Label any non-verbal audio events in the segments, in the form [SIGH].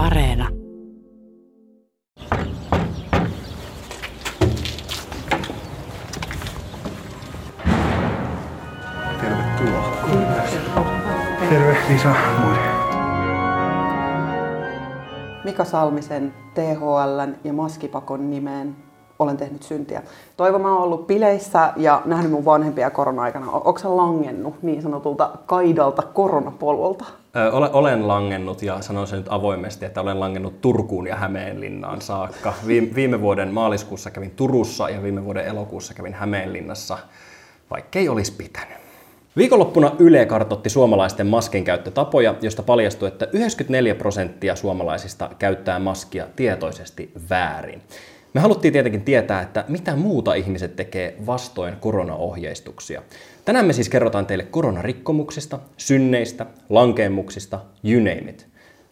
Areena. Tervetuloa. Terve Lisa. Moi. Mika Salmisen, THLn ja Maskipakon nimeen olen tehnyt syntiä. Toivo, mä oon ollut bileissä ja nähnyt mun vanhempia korona-aikana. Onko sä langennut niin sanotulta kaidalta koronapolulta? Olen langennut ja sanon sen nyt avoimesti, että olen langennut Turkuun ja Hämeenlinnaan saakka. Viime, vuoden maaliskuussa kävin Turussa ja viime vuoden elokuussa kävin Hämeenlinnassa, vaikkei olisi pitänyt. Viikonloppuna Yle kartotti suomalaisten maskin käyttötapoja, josta paljastui, että 94 prosenttia suomalaisista käyttää maskia tietoisesti väärin. Me haluttiin tietenkin tietää, että mitä muuta ihmiset tekee vastoin koronaohjeistuksia. Tänään me siis kerrotaan teille koronarikkomuksista, synneistä, lankeemuksista, you name it.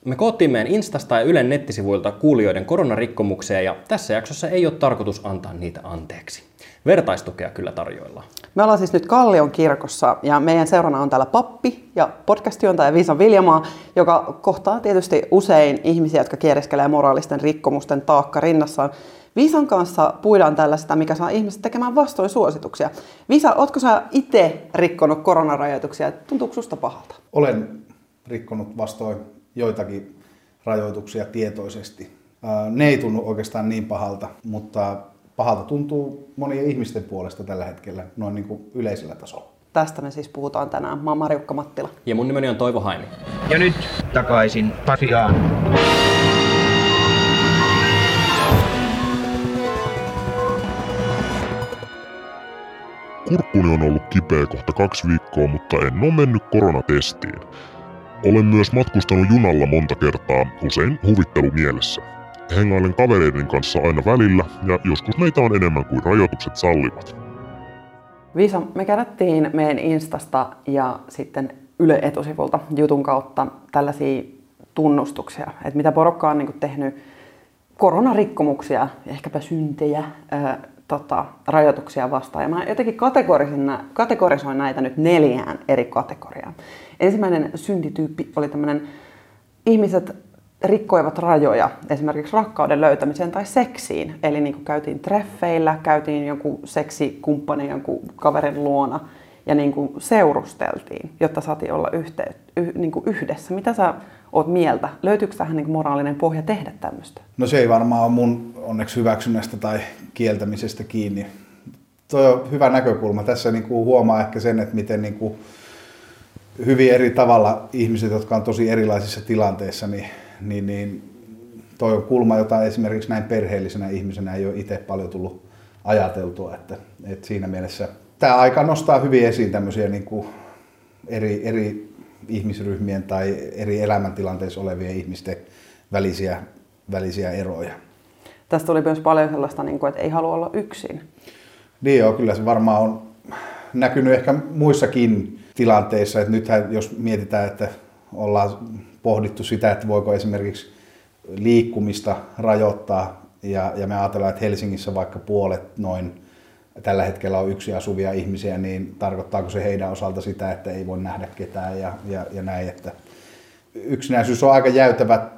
Me koottiin meidän Instasta ja Ylen nettisivuilta kuulijoiden koronarikkomuksia ja tässä jaksossa ei ole tarkoitus antaa niitä anteeksi. Vertaistukea kyllä tarjoillaan. Me ollaan siis nyt Kallion kirkossa ja meidän seurana on täällä pappi ja podcastiontaja Viisa Viljamaa, joka kohtaa tietysti usein ihmisiä, jotka kiereskelee moraalisten rikkomusten taakka rinnassaan. Viisan kanssa puidaan tällaista, mikä saa ihmiset tekemään vastoin suosituksia. Viisa, ootko sä itse rikkonut koronarajoituksia? Tuntuuko susta pahalta? Olen rikkonut vastoin joitakin rajoituksia tietoisesti. Ne ei tunnu oikeastaan niin pahalta, mutta pahalta tuntuu monien ihmisten puolesta tällä hetkellä noin niin kuin yleisellä tasolla. Tästä me siis puhutaan tänään. Mä oon Marjukka Mattila. Ja mun nimeni on Toivo Haimi. Ja nyt takaisin Pasiaan. Kurkkuni on ollut kipeä kohta kaksi viikkoa, mutta en ole mennyt koronatestiin. Olen myös matkustanut junalla monta kertaa, usein huvittelu mielessä. Hengailen kavereiden kanssa aina välillä ja joskus meitä on enemmän kuin rajoitukset sallivat. Viisa, me kerättiin meidän Instasta ja sitten Yle etusivulta jutun kautta tällaisia tunnustuksia, että mitä porukka on niin tehnyt koronarikkomuksia, ehkäpä syntejä, tota, rajoituksia vastaan. Ja mä jotenkin kategorisoin, nä- kategorisoin näitä nyt neljään eri kategoriaan. Ensimmäinen syntityyppi oli tämmöinen, ihmiset rikkoivat rajoja esimerkiksi rakkauden löytämiseen tai seksiin. Eli niin käytiin treffeillä, käytiin jonkun seksikumppanin jonkun kaverin luona ja niin kuin seurusteltiin, jotta saatiin olla yhte, yh, niin kuin yhdessä. Mitä sä oot mieltä? Löytyykö tähän niin moraalinen pohja tehdä tämmöistä? No se ei varmaan ole mun onneksi hyväksynnästä tai kieltämisestä kiinni. Tuo on hyvä näkökulma. Tässä niin kuin huomaa ehkä sen, että miten niin kuin hyvin eri tavalla ihmiset, jotka on tosi erilaisissa tilanteissa, niin, niin, niin toi on kulma, jota esimerkiksi näin perheellisenä ihmisenä ei ole itse paljon tullut ajateltua. Että, että siinä mielessä tämä aika nostaa hyvin esiin tämmöisiä niin kuin eri, eri ihmisryhmien tai eri elämäntilanteissa olevien ihmisten välisiä, välisiä eroja. Tästä tuli myös paljon sellaista, niin kuin, että ei halua olla yksin. Niin joo, kyllä se varmaan on näkynyt ehkä muissakin tilanteissa, että nythän jos mietitään, että ollaan pohdittu sitä, että voiko esimerkiksi liikkumista rajoittaa ja, ja me ajatellaan, että Helsingissä vaikka puolet noin tällä hetkellä on yksi asuvia ihmisiä, niin tarkoittaako se heidän osalta sitä, että ei voi nähdä ketään ja, ja, ja näin, että yksinäisyys on aika jäytävä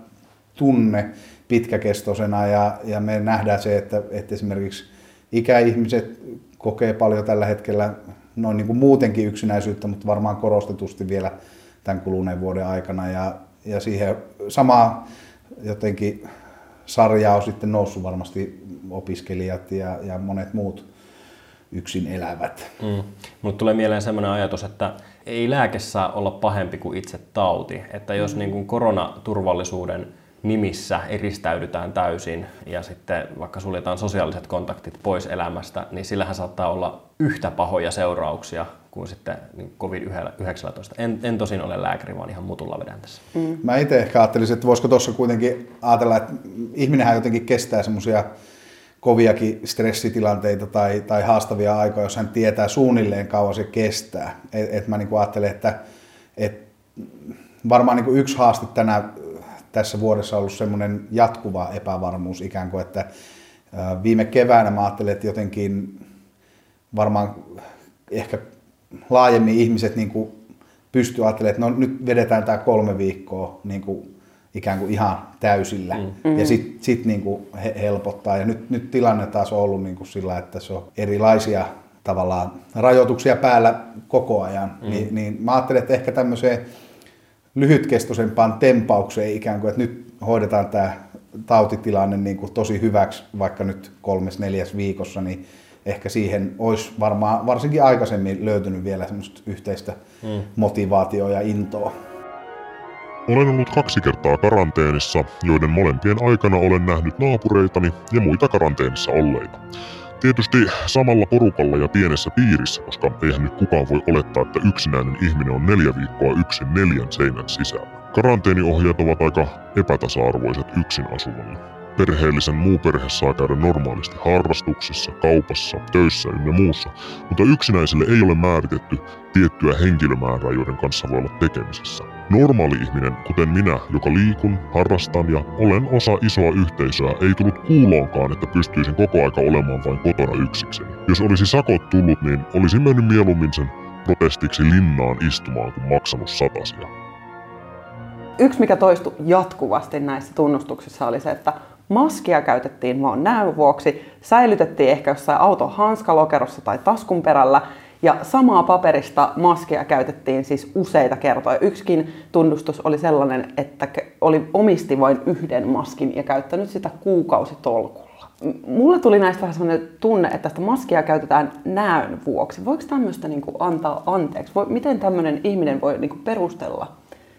tunne pitkäkestoisena ja, ja me nähdään se, että, että esimerkiksi ikäihmiset kokee paljon tällä hetkellä noin niin kuin muutenkin yksinäisyyttä, mutta varmaan korostetusti vielä tämän kuluneen vuoden aikana ja, ja siihen samaa jotenkin sarjaa on sitten noussut varmasti opiskelijat ja, ja monet muut yksin elävät. Mm. Mulle tulee mieleen sellainen ajatus, että ei lääke saa olla pahempi kuin itse tauti. Että jos niin kuin koronaturvallisuuden nimissä eristäydytään täysin ja sitten vaikka suljetaan sosiaaliset kontaktit pois elämästä, niin sillähän saattaa olla yhtä pahoja seurauksia kuin sitten niin COVID-19. En, en tosin ole lääkäri, vaan ihan mutulla vedän tässä. Mm. Mä itse ehkä ajattelisin, että voisiko tuossa kuitenkin ajatella, että ihminenhän jotenkin kestää semmoisia koviakin stressitilanteita tai, tai haastavia aikoja, jos hän tietää suunnilleen kauan se kestää. Et, et mä niin ajattelen, että et varmaan niin yksi haaste tänä, tässä vuodessa on ollut semmoinen jatkuva epävarmuus ikään kuin, että viime keväänä mä ajattelin, että jotenkin varmaan ehkä laajemmin ihmiset niin pystyy ajattelemaan, että no nyt vedetään tämä kolme viikkoa niin ikään kuin ihan täysillä mm. ja sitten sit niin kuin helpottaa. Ja nyt, nyt tilanne taas on ollut niin kuin sillä, että se on erilaisia tavallaan rajoituksia päällä koko ajan, mm. niin, niin mä ajattelen, että ehkä tämmöiseen lyhytkestoisempaan tempaukseen ikään kuin, että nyt hoidetaan tämä tautitilanne niin kuin tosi hyväksi, vaikka nyt kolmes, neljäs viikossa, niin ehkä siihen olisi varmaan varsinkin aikaisemmin löytynyt vielä semmoista yhteistä mm. motivaatioa ja intoa. Olen ollut kaksi kertaa karanteenissa, joiden molempien aikana olen nähnyt naapureitani ja muita karanteenissa olleita. Tietysti samalla porukalla ja pienessä piirissä, koska eihän nyt kukaan voi olettaa, että yksinäinen ihminen on neljä viikkoa yksin neljän seinän sisällä. Karanteeniohjeet ovat aika epätasa-arvoiset yksin asuville. Perheellisen muu perhe saa käydä normaalisti harrastuksessa, kaupassa, töissä ynnä muussa, mutta yksinäisille ei ole määritetty tiettyä henkilömäärää, joiden kanssa voi olla tekemisessä. Normaali ihminen, kuten minä, joka liikun, harrastan ja olen osa isoa yhteisöä, ei tullut kuuloonkaan, että pystyisin koko aika olemaan vain kotona yksikseni. Jos olisi sakot tullut, niin olisin mennyt mieluummin sen protestiksi linnaan istumaan kuin maksanut satasia. Yksi, mikä toistui jatkuvasti näissä tunnustuksissa, oli se, että maskia käytettiin vaan näön vuoksi, säilytettiin ehkä jossain auton hanskalokerossa tai taskun perällä, ja samaa paperista maskia käytettiin siis useita kertoja. Yksikin tunnustus oli sellainen, että oli omisti vain yhden maskin ja käyttänyt sitä kuukausitolkulla. Mulle tuli näistä vähän sellainen tunne, että tästä maskia käytetään näön vuoksi. Voiko tämmöistä niin kuin antaa anteeksi? Voi, miten tämmöinen ihminen voi niin kuin perustella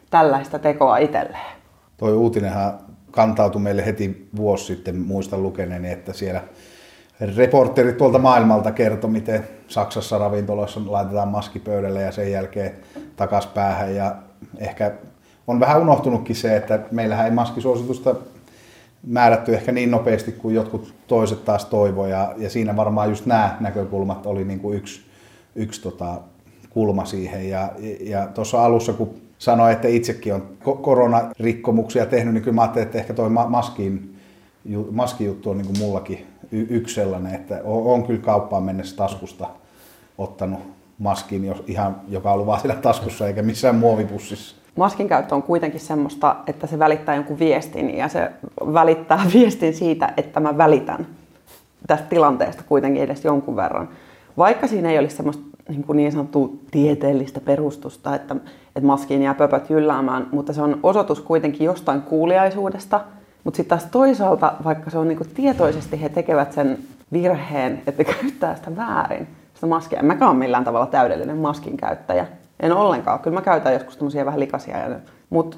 tällaista tekoa itselleen? Toi uutinenhan kantautui meille heti vuosi sitten, muistan lukeneeni, että siellä reporterit tuolta maailmalta kertoi, miten Saksassa ravintoloissa laitetaan maski pöydälle ja sen jälkeen takas päähän. Ja ehkä on vähän unohtunutkin se, että meillähän ei maskisuositusta määrätty ehkä niin nopeasti kuin jotkut toiset taas toivoi. Ja, siinä varmaan just nämä näkökulmat oli niin kuin yksi, yksi tota, kulma siihen. Ja, ja tuossa alussa, kun sanoi, että itsekin on koronarikkomuksia tehnyt, niin kyllä mä ajattelin, että ehkä toi maskin, maskijuttu on niin kuin mullakin yksi sellainen, että on, on kyllä kauppaan mennessä taskusta ottanut maskin, jos ihan, joka on ollut vaan siellä taskussa eikä missään muovipussissa. Maskin käyttö on kuitenkin semmoista, että se välittää jonkun viestin ja se välittää [LAUGHS] viestin siitä, että mä välitän tästä tilanteesta kuitenkin edes jonkun verran. Vaikka siinä ei olisi semmoista niin, kuin niin sanottua tieteellistä perustusta, että, että maskiin jää pöpöt jylläämään, mutta se on osoitus kuitenkin jostain kuuliaisuudesta. Mutta sitten taas toisaalta, vaikka se on niin kuin tietoisesti, he tekevät sen virheen, että käyttää sitä väärin, sitä maskia. En mäkään ole millään tavalla täydellinen maskin käyttäjä. En ollenkaan. Kyllä mä käytän joskus tämmöisiä vähän likaisia. Mutta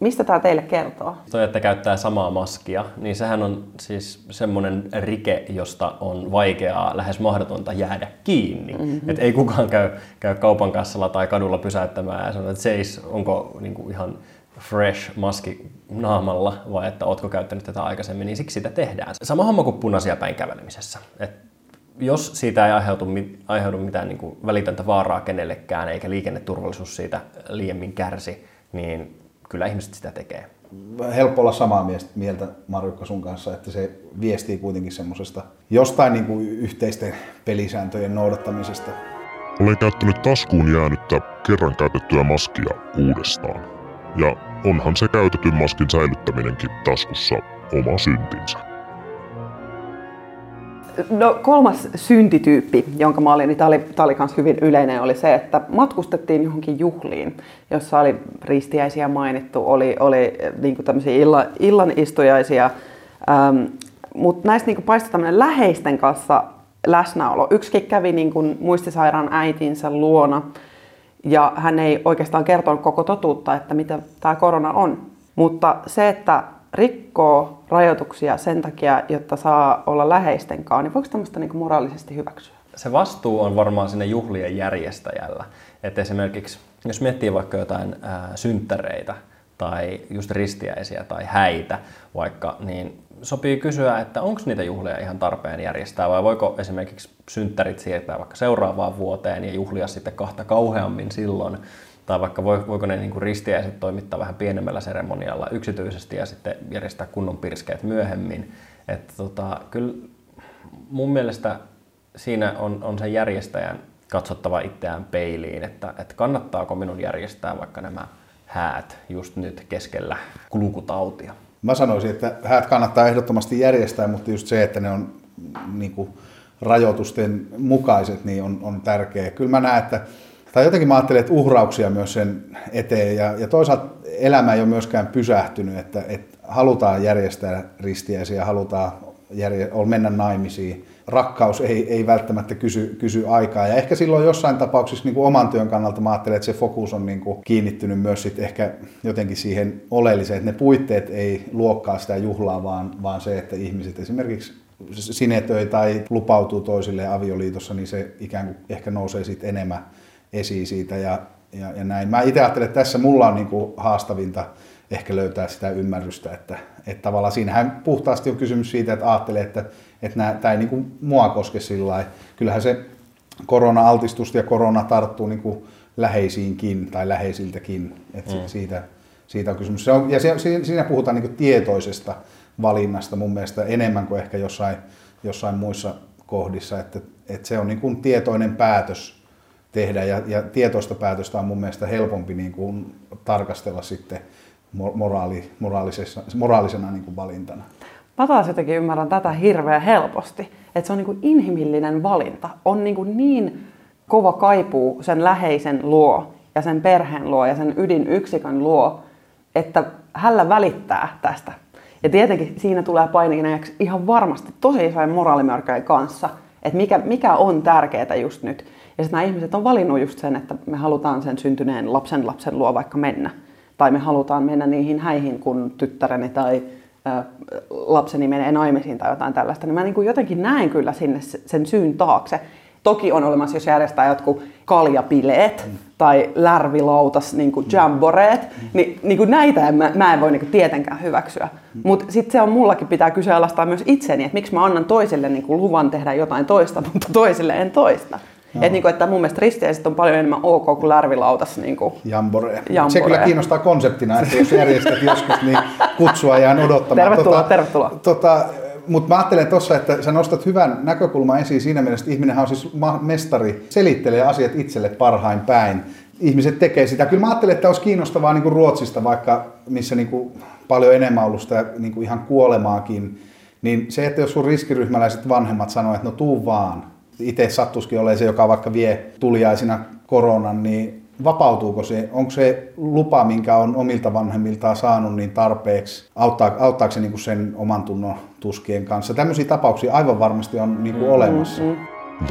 Mistä tämä teille kertoo? Toi, että käyttää samaa maskia, niin sehän on siis semmoinen rike, josta on vaikeaa, lähes mahdotonta jäädä kiinni. Mm-hmm. Et ei kukaan käy, käy kaupan kassalla tai kadulla pysäyttämään ja sanoo, että seis, onko niin kuin ihan fresh maski naamalla vai että ootko käyttänyt tätä aikaisemmin, niin siksi sitä tehdään. Sama homma kuin punaisia päin kävelemisessä. Et jos siitä ei aiheutu, aiheudu mitään niin kuin välitöntä vaaraa kenellekään eikä liikenneturvallisuus siitä liiemmin kärsi, niin kyllä ihmiset sitä tekee. Helppo olla samaa mieltä Marjukka sun kanssa, että se viestii kuitenkin semmoisesta jostain niin kuin yhteisten pelisääntöjen noudattamisesta. Olen käyttänyt taskuun jäänyttä kerran käytettyä maskia uudestaan. Ja onhan se käytetyn maskin säilyttäminenkin taskussa oma syntinsä. No kolmas syntityyppi, jonka mä olin, niin tämä oli, tämä oli myös hyvin yleinen, oli se, että matkustettiin johonkin juhliin, jossa oli ristiäisiä mainittu, oli, oli niin kuin tämmöisiä illan, illanistujaisia, ähm, mutta näistä niin paistoi tämmöinen läheisten kanssa läsnäolo. Yksikin kävi niin kuin muistisairaan äitinsä luona, ja hän ei oikeastaan kertonut koko totuutta, että mitä tämä korona on. Mutta se, että rikkoo rajoituksia sen takia, jotta saa olla läheisten kanssa, niin voiko tämmöistä niin moraalisesti hyväksyä? Se vastuu on varmaan sinne juhlien järjestäjällä. Että esimerkiksi, jos miettii vaikka jotain ää, synttäreitä tai just ristiäisiä tai häitä vaikka, niin sopii kysyä, että onko niitä juhlia ihan tarpeen järjestää vai voiko esimerkiksi synttärit siirtää vaikka seuraavaan vuoteen ja juhlia sitten kahta kauheammin silloin, tai vaikka voiko ne niin ristiäiset toimittaa vähän pienemmällä seremonialla yksityisesti ja sitten järjestää kunnon pirskeet myöhemmin. Että tota, kyllä mun mielestä siinä on, on sen järjestäjän katsottava itseään peiliin, että, että kannattaako minun järjestää vaikka nämä häät just nyt keskellä kulkutautia? Mä sanoisin, että häät kannattaa ehdottomasti järjestää, mutta just se, että ne on niin kuin, rajoitusten mukaiset, niin on, on tärkeää. Kyllä mä näen, että tai jotenkin mä ajattelen, että uhrauksia myös sen eteen ja, ja toisaalta elämä ei ole myöskään pysähtynyt, että, että halutaan järjestää ristiäisiä, halutaan järje, mennä naimisiin. Rakkaus ei, ei välttämättä kysy, kysy aikaa ja ehkä silloin jossain tapauksessa niin kuin oman työn kannalta mä ajattelen, että se fokus on niin kuin kiinnittynyt myös sit ehkä jotenkin siihen oleelliseen, että ne puitteet ei luokkaa sitä juhlaa, vaan, vaan se, että ihmiset esimerkiksi sinetöi tai lupautuu toisille avioliitossa, niin se ikään kuin ehkä nousee sitten enemmän esiin siitä ja, ja, ja näin. Mä itse ajattelen, että tässä mulla on niin kuin haastavinta ehkä löytää sitä ymmärrystä, että, että tavallaan siinähän puhtaasti on kysymys siitä, että ajattelee, että, että tämä ei niin kuin mua koske sillä lailla. Kyllähän se korona-altistus ja korona tarttuu niin kuin läheisiinkin tai läheisiltäkin, että mm. siitä, siitä on kysymys. Se on, ja se, siinä puhutaan niin kuin tietoisesta valinnasta mun mielestä enemmän kuin ehkä jossain, jossain muissa kohdissa, että, että se on niin kuin tietoinen päätös tehdä ja, ja tietoista päätöstä on mun mielestä helpompi niin kuin tarkastella sitten moraali, moraalisena, moraalisena niin kuin valintana. Mä taas jotenkin ymmärrän tätä hirveän helposti, että se on niin inhimillinen valinta. On niin, niin kova kaipuu sen läheisen luo ja sen perheen luo ja sen ydinyksikön luo, että hällä välittää tästä ja tietenkin siinä tulee painineeksi ihan varmasti tosi isojen moraalimörköjen kanssa, että mikä, mikä on tärkeää just nyt. Ja sitten nämä ihmiset on valinnut just sen, että me halutaan sen syntyneen lapsen lapsen luo vaikka mennä. Tai me halutaan mennä niihin häihin, kun tyttäreni tai lapseni menee naimisiin tai jotain tällaista. Niin mä niin kuin jotenkin näen kyllä sinne sen syyn taakse. Toki on olemassa, jos järjestää jotkut kaljapileet mm. tai lärvilautas niin kuin jamboreet, mm. niin, niin kuin näitä en, mä, mä en voi niin kuin tietenkään hyväksyä. Mm. Mutta sitten se on mullakin pitää kyseenalaistaa myös itseni, että miksi mä annan toiselle niin kuin luvan tehdä jotain toista, [LAUGHS] mutta toisille en toista. Että niin kuin, että mun mielestä risteiset on paljon enemmän ok kuin lärvilautas. Niin kuin Jambore. Jambore. Se kyllä kiinnostaa konseptina, että jos järjestät joskus, niin kutsua jään odottamaan. Tervetuloa, tota, tervetuloa. Tota, mutta mä ajattelen tuossa, että sä nostat hyvän näkökulman esiin siinä mielessä, että ihminenhän on siis mestari, selittelee asiat itselle parhain päin. Ihmiset tekee sitä. Kyllä mä ajattelen, että olisi kiinnostavaa niin kuin Ruotsista, vaikka missä niin kuin paljon enemmän ollut sitä niin kuin ihan kuolemaakin, niin se, että jos sun riskiryhmäläiset vanhemmat sanoo, että no tuu vaan, itse sattuskin olemaan se, joka vaikka vie tuliaisina koronan, niin vapautuuko se, onko se lupa, minkä on omilta vanhemmiltaan saanut, niin tarpeeksi, auttaa, auttaako se niin kuin sen oman tunnon tuskien kanssa. Tämmöisiä tapauksia aivan varmasti on niin kuin mm, olemassa.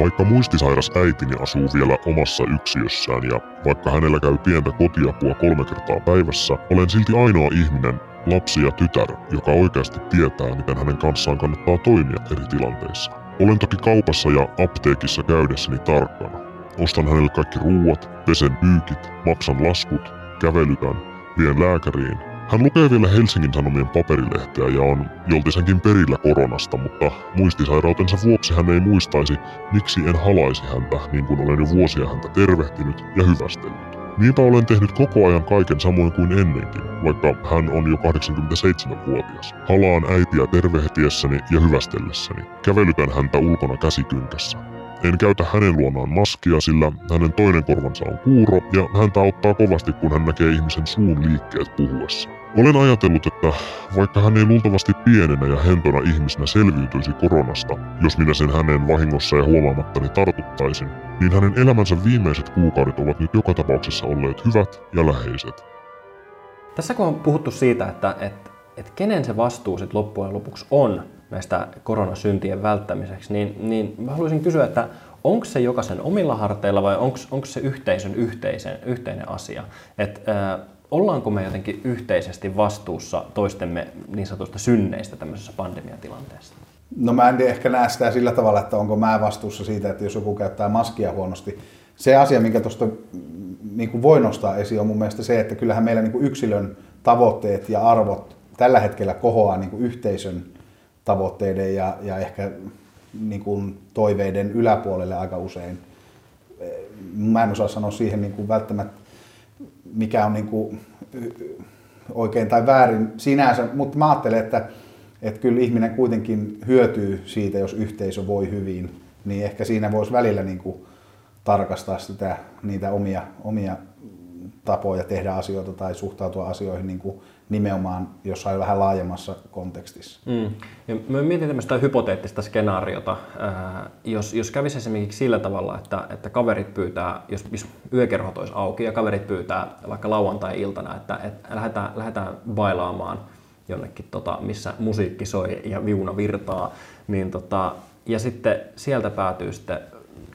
Vaikka muistisairas äitini asuu vielä omassa yksiössään ja vaikka hänellä käy pientä kotiapua kolme kertaa päivässä, olen silti ainoa ihminen, lapsi ja tytär, joka oikeasti tietää, miten hänen kanssaan kannattaa toimia eri tilanteissa. Olen toki kaupassa ja apteekissa käydessäni tarkkana. Ostan hänelle kaikki ruuat, pesen pyykit, maksan laskut, kävelytän, vien lääkäriin. Hän lukee vielä Helsingin Sanomien paperilehteä ja on joltisenkin perillä koronasta, mutta muistisairautensa vuoksi hän ei muistaisi, miksi en halaisi häntä niin kuin olen jo vuosia häntä tervehtinyt ja hyvästellyt. Niinpä olen tehnyt koko ajan kaiken samoin kuin ennenkin, vaikka hän on jo 87-vuotias. Halaan äitiä tervehtiessäni ja hyvästellessäni. Kävelytän häntä ulkona käsikynkässä. En käytä hänen luonaan maskia, sillä hänen toinen korvansa on kuuro ja häntä auttaa kovasti, kun hän näkee ihmisen suun liikkeet puhuessa. Olen ajatellut, että vaikka hän ei luultavasti pienenä ja hentona ihmisenä selviytyisi koronasta, jos minä sen hänen vahingossa ja huomaamattani tartuttaisin, niin hänen elämänsä viimeiset kuukaudet ovat nyt joka tapauksessa olleet hyvät ja läheiset. Tässä kun on puhuttu siitä, että, että, että kenen se vastuu sitten loppujen lopuksi on näistä koronasyntien välttämiseksi, niin, niin mä haluaisin kysyä, että onko se jokaisen omilla harteilla vai onko se yhteisön yhteisen, yhteinen asia? Et, äh, ollaanko me jotenkin yhteisesti vastuussa toistemme niin sanotusta synneistä tämmöisessä pandemiatilanteessa? No mä en ehkä näe sitä sillä tavalla, että onko mä vastuussa siitä, että jos joku käyttää maskia huonosti. Se asia, minkä tuosta niin voi nostaa esiin, on mun mielestä se, että kyllähän meillä niin yksilön tavoitteet ja arvot tällä hetkellä kohoaa niin yhteisön tavoitteiden ja, ja ehkä niin kuin toiveiden yläpuolelle aika usein. Mä en osaa sanoa siihen niin kuin välttämättä, mikä on niin kuin oikein tai väärin sinänsä, mutta mä ajattelen, että, että kyllä ihminen kuitenkin hyötyy siitä, jos yhteisö voi hyvin, niin ehkä siinä voisi välillä niin kuin tarkastaa sitä, niitä omia, omia tapoja tehdä asioita tai suhtautua asioihin niin kuin nimenomaan jossain vähän laajemmassa kontekstissa. Mm. Ja mä mietin tämmöistä hypoteettista skenaariota. Äh, jos, jos kävisi esimerkiksi sillä tavalla, että, että kaverit pyytää, jos, jos yökerhot olisi auki ja kaverit pyytää vaikka lauantai-iltana, että, että lähdetään, lähdetään bailaamaan jonnekin, tota, missä musiikki soi ja viuna virtaa, niin tota, ja sitten sieltä päätyy sitten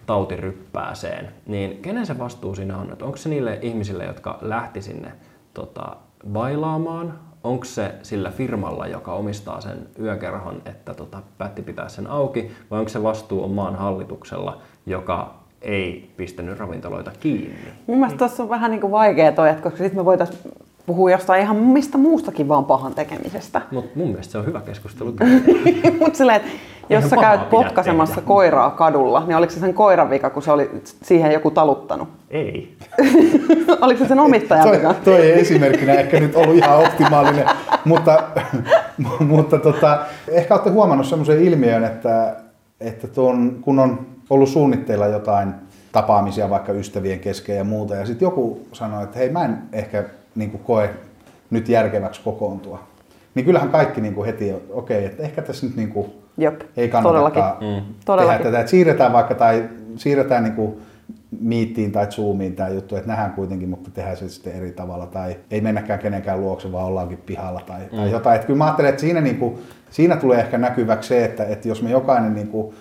tautiryppääseen, niin kenen se vastuu siinä on? Että onko se niille ihmisille, jotka lähti sinne tota, bailaamaan? Onko se sillä firmalla, joka omistaa sen yökerhon, että tota, päätti pitää sen auki? Vai onko se vastuu on maan hallituksella, joka ei pistänyt ravintoloita kiinni? Mun mielestä tuossa on vähän niin kuin vaikea toi, että koska sitten me voitaisiin puhua jostain ihan mistä muustakin vaan pahan tekemisestä. Mutta mun mielestä se on hyvä keskustelu. [LAUGHS] Mutta silleen, että jos sä käyt pidä potkaisemassa tehdä. koiraa kadulla, niin oliko se sen koiran vika, kun se oli siihen joku taluttanut? ei. [LAUGHS] oliko se sen omistajan Toi, vika? toi ei esimerkkinä ehkä nyt ollut ihan optimaalinen, mutta, [LAUGHS] mutta tota, ehkä olette huomannut semmoisen ilmiön, että, että tuon, kun on ollut suunnitteilla jotain tapaamisia vaikka ystävien kesken ja muuta, ja sitten joku sanoi, että hei mä en ehkä niin koe nyt järkeväksi kokoontua. Niin kyllähän kaikki niin kuin heti, okei, okay, että ehkä tässä nyt niin kuin Jop, ei todellakin. kannatakaan Mm. tehdä Todellakin. tätä. Että siirretään vaikka tai siirretään niin kuin Meetiin tai Zoomiin tämä juttu, että nähdään kuitenkin, mutta tehdään se sitten eri tavalla. Tai ei mennäkään kenenkään luokse, vaan ollaankin pihalla tai, mm. tai jotain. Että kyllä mä ajattelen, että siinä, niin kuin, siinä tulee ehkä näkyväksi se, että, että jos me jokainen niin kuin,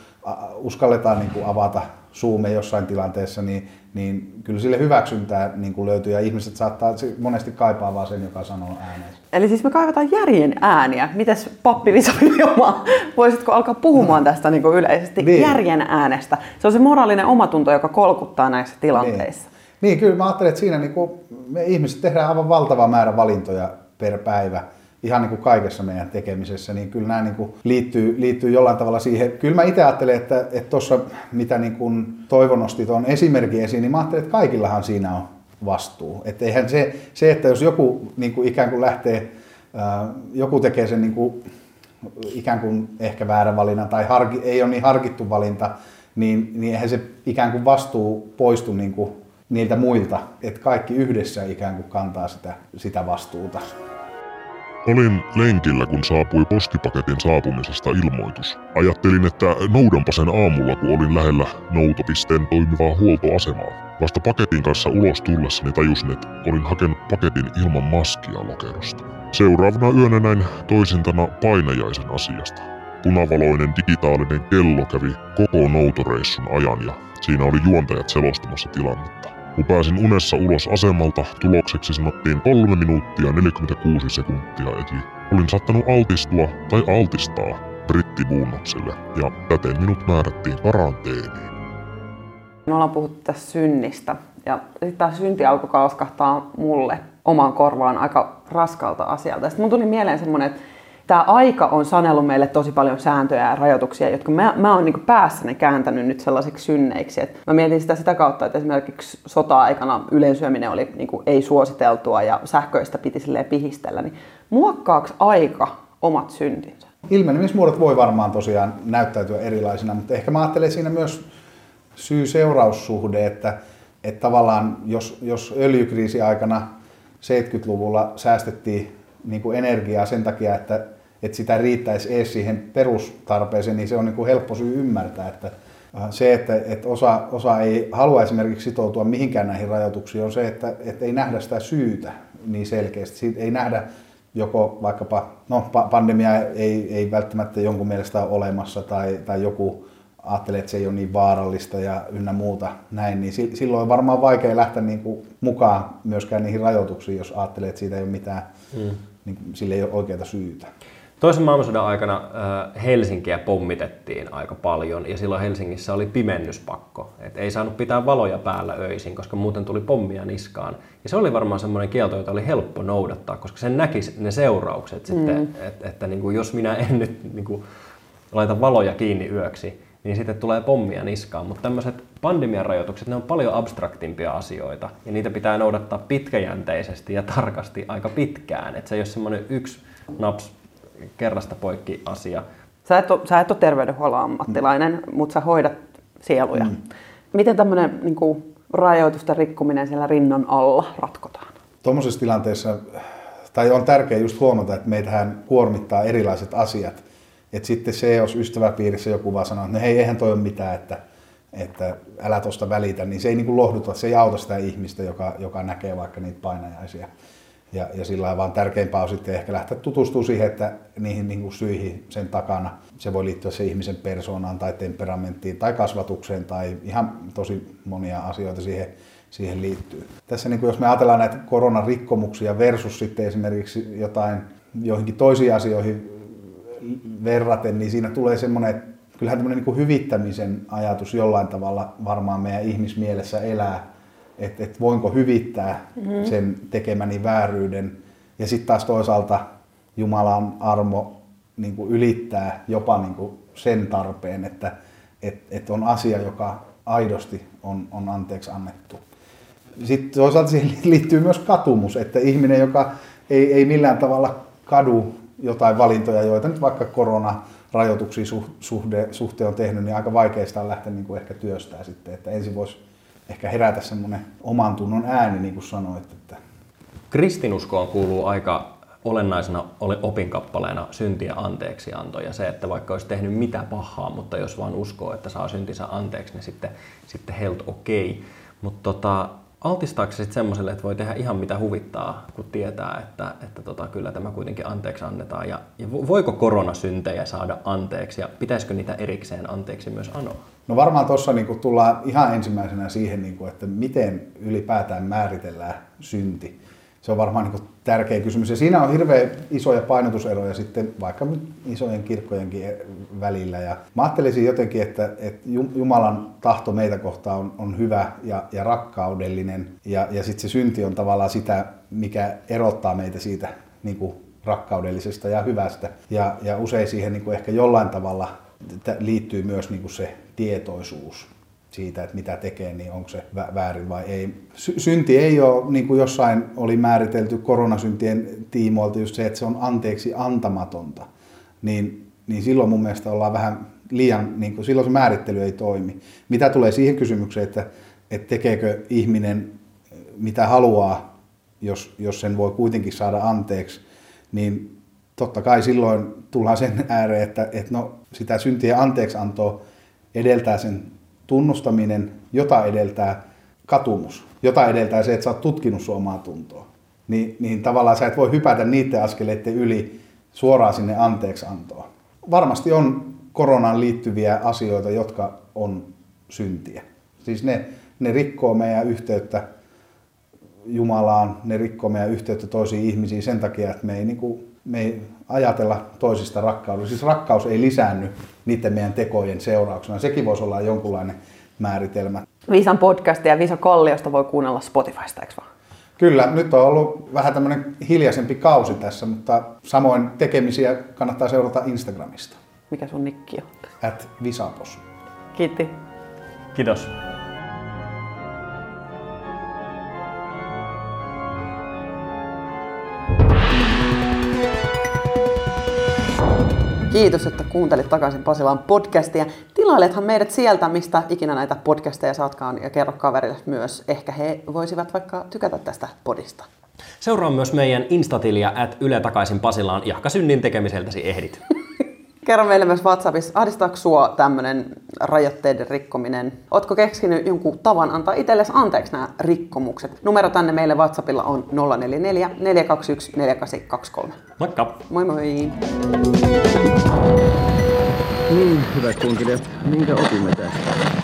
uskalletaan niin kuin avata Zoomia jossain tilanteessa, niin, niin kyllä sille hyväksyntää niin kuin löytyy ja ihmiset saattaa monesti kaipaa vaan sen, joka sanoo ääneen. Eli siis me kaivataan järjen ääniä. Mites pappi Viljomaa, voisitko alkaa puhumaan tästä niin kuin yleisesti Niin. järjen äänestä? Se on se moraalinen omatunto, joka kolkuttaa näissä tilanteissa. Niin. niin, kyllä mä ajattelen, että siinä niin kuin me ihmiset tehdään aivan valtava määrä valintoja per päivä ihan niin kuin kaikessa meidän tekemisessä, niin kyllä nämä niin kuin liittyy, liittyy jollain tavalla siihen. Kyllä mä itse ajattelen, että tuossa mitä niin kuin Toivo nosti tuon esimerkin esiin, niin mä ajattelen, että kaikillahan siinä on vastuu. Että eihän se, se, että jos joku niin kuin ikään kuin lähtee, joku tekee sen niin kuin ikään kuin ehkä väärän valinnan tai harki, ei ole niin harkittu valinta, niin, niin eihän se ikään kuin vastuu poistu niin kuin niiltä muilta, että kaikki yhdessä ikään kuin kantaa sitä, sitä vastuuta. Olin lenkillä, kun saapui postipaketin saapumisesta ilmoitus. Ajattelin, että noudanpa sen aamulla, kun olin lähellä noutopisteen toimivaa huoltoasemaa. Vasta paketin kanssa ulos tullessani tajusin, että olin hakenut paketin ilman maskia lokerosta. Seuraavana yönä näin toisintana painajaisen asiasta. Punavaloinen digitaalinen kello kävi koko noutoreissun ajan ja siinä oli juontajat selostamassa tilannetta. Kun pääsin unessa ulos asemalta, tulokseksi sanottiin 3 minuuttia 46 sekuntia, eli olin saattanut altistua tai altistaa brittibuunnokselle, ja täten minut määrättiin karanteeniin. Me ollaan puhuttu tästä synnistä. Ja sitten tämä synti alkoi kalskahtaa mulle omaan korvaan aika raskalta asialta. Sitten mun tuli mieleen semmoinen, että tämä aika on sanellut meille tosi paljon sääntöjä ja rajoituksia, jotka mä, mä oon niin päässäni kääntänyt nyt sellaisiksi synneiksi. Et mä mietin sitä sitä kautta, että esimerkiksi sota-aikana ylensyöminen oli niin ei suositeltua ja sähköistä piti silleen pihistellä. Niin muokkaako aika omat syntinsä? Ilmenemismuodot voi varmaan tosiaan näyttäytyä erilaisina, mutta ehkä mä ajattelen siinä myös syy-seuraussuhde, että, että tavallaan jos, jos öljykriisi aikana 70-luvulla säästettiin niin kuin energiaa sen takia, että, että sitä riittäisi edes siihen perustarpeeseen, niin se on niin kuin helppo syy ymmärtää, että äh, se, että, että osa, osa ei halua esimerkiksi sitoutua mihinkään näihin rajoituksiin, on se, että, että ei nähdä sitä syytä niin selkeästi. Siitä ei nähdä joko vaikkapa, no pa- pandemia ei, ei välttämättä jonkun mielestä ole olemassa tai, tai joku ajattelee, että se ei ole niin vaarallista ja ynnä muuta näin, niin si- silloin on varmaan vaikea lähteä niin kuin mukaan myöskään niihin rajoituksiin, jos ajattelee, että siitä ei ole mitään, mm. Niin sille ei ole oikeaa syytä. Toisen maailmansodan aikana äh, Helsinkiä pommitettiin aika paljon ja silloin Helsingissä oli pimennyspakko. Et ei saanut pitää valoja päällä öisin, koska muuten tuli pommia niskaan. Ja se oli varmaan semmoinen kielto, jota oli helppo noudattaa, koska sen näki ne seuraukset mm. sitten, että, että niin kuin jos minä en nyt niin kuin laita valoja kiinni yöksi, niin sitten tulee pommia niskaan. Mutta tämmöiset pandemian rajoitukset, ne on paljon abstraktimpia asioita ja niitä pitää noudattaa pitkäjänteisesti ja tarkasti aika pitkään. Et se ei ole semmoinen yksi naps kerrasta poikki asia. Sä et ole, sä et ole terveydenhuollon ammattilainen, mm. mutta sä hoidat sieluja. Mm. Miten tämmöinen niin kuin, rajoitusten rikkominen siellä rinnan alla ratkotaan? Tuommoisessa tilanteessa, tai on tärkeää just huomata, että meitähän kuormittaa erilaiset asiat. Että sitten se, jos ystäväpiirissä joku vaan sanoo, että no hei, eihän toi ole mitään, että, että älä tuosta välitä, niin se ei niin kuin lohduta, se ei auta sitä ihmistä, joka, joka näkee vaikka niitä painajaisia. Ja, ja sillä vaan tärkeämpää on sitten ehkä lähteä tutustumaan siihen, että niihin niin kuin syihin sen takana. Se voi liittyä se ihmisen persoonaan tai temperamenttiin tai kasvatukseen tai ihan tosi monia asioita siihen, siihen liittyy. Tässä niin kuin jos me ajatellaan näitä koronarikkomuksia versus sitten esimerkiksi jotain joihinkin toisiin asioihin verraten, niin siinä tulee semmoinen, kyllähän tämmöinen niin kuin hyvittämisen ajatus jollain tavalla varmaan meidän ihmismielessä elää, että, että voinko hyvittää mm-hmm. sen tekemäni vääryyden. Ja sitten taas toisaalta Jumalan armo niin kuin ylittää jopa niin kuin sen tarpeen, että et, et on asia, joka aidosti on, on anteeksi annettu. Sitten toisaalta siihen liittyy myös katumus, että ihminen, joka ei, ei millään tavalla kadu jotain valintoja, joita nyt vaikka korona rajoituksia suhde, suhteen on tehnyt, niin aika vaikeista on lähteä niin kuin ehkä työstää sitten, että ensin voisi ehkä herätä semmoinen oman tunnon ääni, niin kuin sanoit. Että... Kristinuskoon kuuluu aika olennaisena opinkappaleena syntiä anteeksianto ja se, että vaikka olisi tehnyt mitä pahaa, mutta jos vaan uskoo, että saa syntinsä anteeksi, niin sitten, sitten helt okei. Okay. Mutta tota, altistaako se sitten semmoiselle, että voi tehdä ihan mitä huvittaa, kun tietää, että, että tota, kyllä tämä kuitenkin anteeksi annetaan? Ja, ja voiko koronasyntejä saada anteeksi ja pitäisikö niitä erikseen anteeksi myös anoa? No varmaan tuossa niin tullaan ihan ensimmäisenä siihen, niin kuin, että miten ylipäätään määritellään synti. Se on varmaan niin tärkeä kysymys. Ja siinä on hirveän isoja painotuseroja sitten vaikka isojen kirkkojenkin välillä. Ja mä ajattelisin jotenkin, että, että Jumalan tahto meitä kohtaan on, on hyvä ja, ja rakkaudellinen. Ja, ja sitten se synti on tavallaan sitä, mikä erottaa meitä siitä niin kuin rakkaudellisesta ja hyvästä. Ja, ja usein siihen niin kuin ehkä jollain tavalla liittyy myös niin kuin se tietoisuus siitä, että mitä tekee, niin onko se väärin vai ei. Synti ei ole, niin kuin jossain oli määritelty koronasyntien tiimoilta, just se, että se on anteeksi antamatonta. Niin, niin silloin mun mielestä ollaan vähän liian, niin kuin, silloin se määrittely ei toimi. Mitä tulee siihen kysymykseen, että, että tekeekö ihminen mitä haluaa, jos, jos sen voi kuitenkin saada anteeksi, niin totta kai silloin tullaan sen ääreen, että, että no, sitä syntien anteeksiantoa edeltää sen tunnustaminen, jota edeltää katumus, jota edeltää se, että sä oot tutkinut sun omaa tuntoa. Niin, niin tavallaan sä et voi hypätä niiden askeleiden yli suoraan sinne anteeksiantoon. Varmasti on koronaan liittyviä asioita, jotka on syntiä. Siis ne, ne rikkoo meidän yhteyttä Jumalaan, ne rikkoo meidän yhteyttä toisiin ihmisiin sen takia, että me ei, niin kuin, me ei ajatella toisista rakkaudesta. Siis rakkaus ei lisäänny niiden meidän tekojen seurauksena. Sekin voisi olla jonkunlainen määritelmä. Viisan podcastia ja Viisa Kalliosta voi kuunnella Spotifysta, eikö vaan? Kyllä, nyt on ollut vähän tämmöinen hiljaisempi kausi tässä, mutta samoin tekemisiä kannattaa seurata Instagramista. Mikä sun nikki on? At Visapos. Kiitti. Kiitos. Kiitos, että kuuntelit takaisin Pasilan podcastia. Tilailethan meidät sieltä, mistä ikinä näitä podcasteja saatkaan ja kerro kaverille myös. Ehkä he voisivat vaikka tykätä tästä podista. Seuraa myös meidän instatiliä at Yle takaisin Pasilaan, jahka synnin tekemiseltäsi ehdit. Kerro meille myös WhatsAppissa, ahdistaako sua tämmöinen rajoitteiden rikkominen? Ootko keksinyt jonkun tavan antaa itsellesi anteeksi nämä rikkomukset? Numero tänne meille WhatsAppilla on 044 421 4823. Moikka! Moi moi! Niin, hyvät kuuntelijat, minkä opimme tästä?